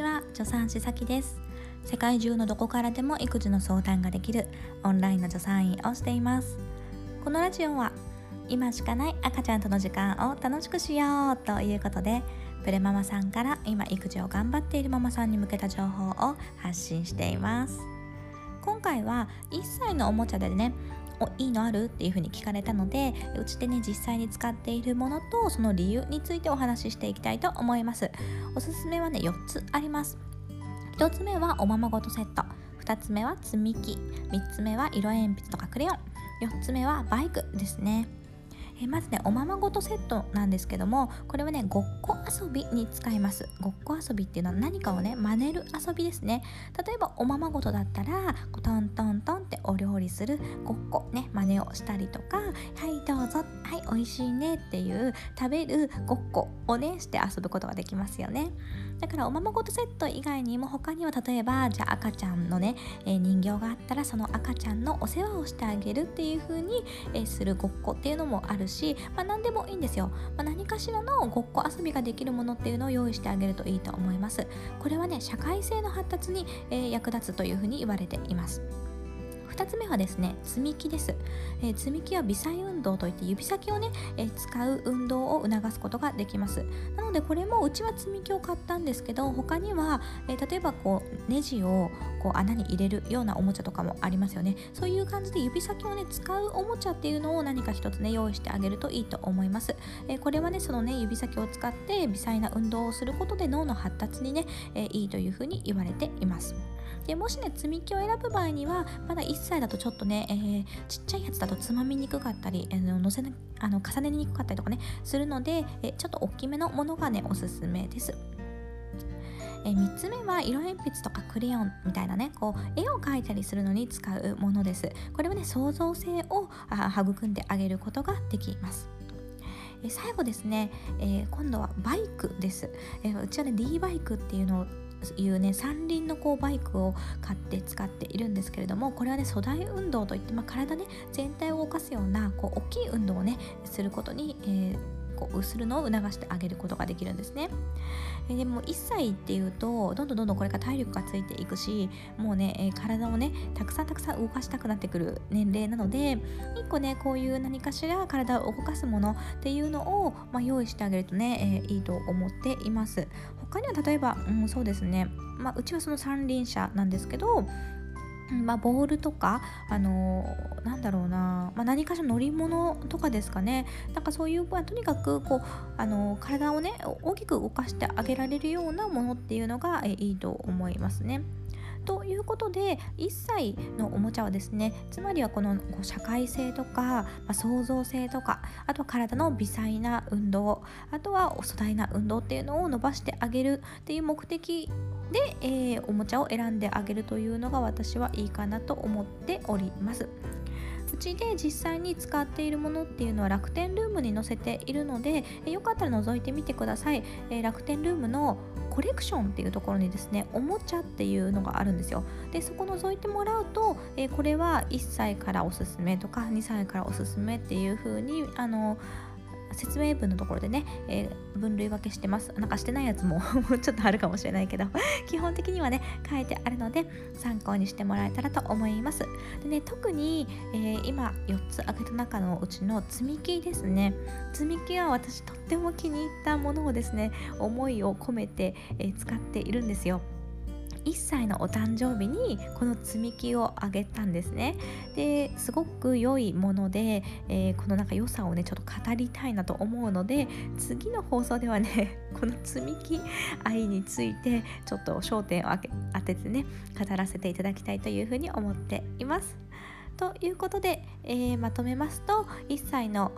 ちは。助産師さきです。世界中のどこからでも育児の相談ができるオンラインの助産院をしています。このラジオは今しかない赤ちゃんとの時間を楽しくしようということでプレママさんから今育児を頑張っているママさんに向けた情報を発信しています。今回は1歳のおもちゃでねおいいのある？っていうふうに聞かれたのでうちでね実際に使っているものとその理由についてお話ししていきたいと思いますおすすめはね4つあります1つ目はおままごとセット2つ目は積み木3つ目は色鉛筆とかクレヨン4つ目はバイクですねえまずねおままごとセットなんですけどもこれはねごっこ遊びに使います。ごっこ遊びっていうのは何かをね真似る遊びですね。例えばおままごとだったらトントントンってお料理するごっこね真似をしたりとかはいどうぞはい美味しいねっていう食べるごっこをねして遊ぶことができますよね。だからおままごとセット以外にも他には例えばじゃあ赤ちゃんのね、えー、人形があったらその赤ちゃんのお世話をしてあげるっていう風に、えー、するごっこっていうのもあるし、まあ、何でもいいんですよ、まあ、何かしらのごっこ遊びができるものっていうのを用意してあげるといいと思います。これはね社会性の発達に、えー、役立つというふうに言われています。2つ目はですね積み木です、え、積み木は微細運動といって指先をね、え、使う運動を促すことができます。なのでこれもうちは積み木を買ったんですけど他には、え、例えばこうネジをこう穴に入れるようなおもちゃとかもありますよね。そういう感じで指先をね使うおもちゃっていうのを何か一つね用意してあげるといいと思います、えこれはねそのね指先を使って微細な運動をすることで脳の発達にね、えいいというふうに言われています。でもしね積み木を選ぶ場合にはまだ1歳だとちょっとね、えー、ちっちゃいやつだとつまみにくかったり、えー、のせなあの重ねにくかったりとかねするので、え、ちょっと大きめのものがねおすすめです。え3つ目は色鉛筆とかクレヨンみたいなねこう絵を描いたりするのに使うものです。これはね創造性をあ育んであげることができます。え最後ですね、えー、今度はバイクです、え、うちはね D バイクっていうのをいうね三輪のこうバイクを買って使っているんですけれどもこれはね粗大運動といって、まあ、体ね全体を動かすようなこう大きい運動をねすることに、えーこうするのを促してあげることができるんですね。でも1歳っていうとどんどんどんどんこれから体力がついていくしもうね、体をねたくさんたくさん動かしたくなってくる年齢なので1個ねこういう何かしら体を動かすものっていうのを、まあ、用意してあげるとね、えー、いいと思っています。他には例えば、うん、そうですね、まあ、うちはその三輪車なんですけどまあ、ボールとか、あのー、なんだろうな、まあ、何かしら乗り物とかですかねなんかそういう、まあ、とにかくこう、あのー、体をね大きく動かしてあげられるようなものっていうのがえいいと思いますね。ということで1歳のおもちゃはですねつまりはこの社会性とか、まあ、創造性とかあとは体の微細な運動あとはお粗大な運動っていうのを伸ばしてあげるっていう目的で、えー、おもちゃを選んであげるというのが私はいいかなと思っております。うちで実際に使っているものっていうのは楽天ルームに載せているので、よかったら覗いてみてください、え楽天ルームのコレクションっていうところにですねおもちゃっていうのがあるんですよでそこ覗いてもらうと、えこれは1歳からおすすめとか2歳からおすすめっていう風にあの説明文のところでね、えー、分類分けしてます。なんかしてないやつも ちょっとあるかもしれないけど 基本的にはね書いてあるので参考にしてもらえたらと思います。でね特に、えー、今4つ挙げた中のうちの積み木ですね。積み木は私とっても気に入ったものをですね思いを込めて、えー、使っているんですよ。1歳のお誕生日にこの積み木をあげたんですね。ですごく良いもので、えー、このなんか良さをねちょっと語りたいなと思うので次の放送ではね この積み木愛についてちょっと焦点を当ててね語らせていただきたいというふうに思っています。ということで、えー、まとめますと1歳の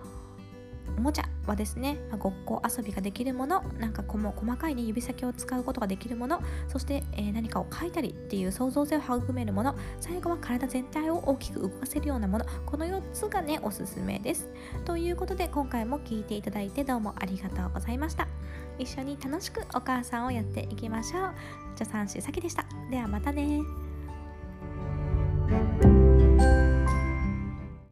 おもちゃ。はですね、ごっこ遊びができるものなんかこも細かい、ね、指先を使うことができるものそして、えー、何かを描いたりっていう創造性を育めるもの最後は体全体を大きく動かせるようなものこの4つがねおすすめです。ということで今回も聴いていただいてどうもありがとうございました。一緒に楽しくお母さんをやっていきましょう。助産師さきでした。ではまたね。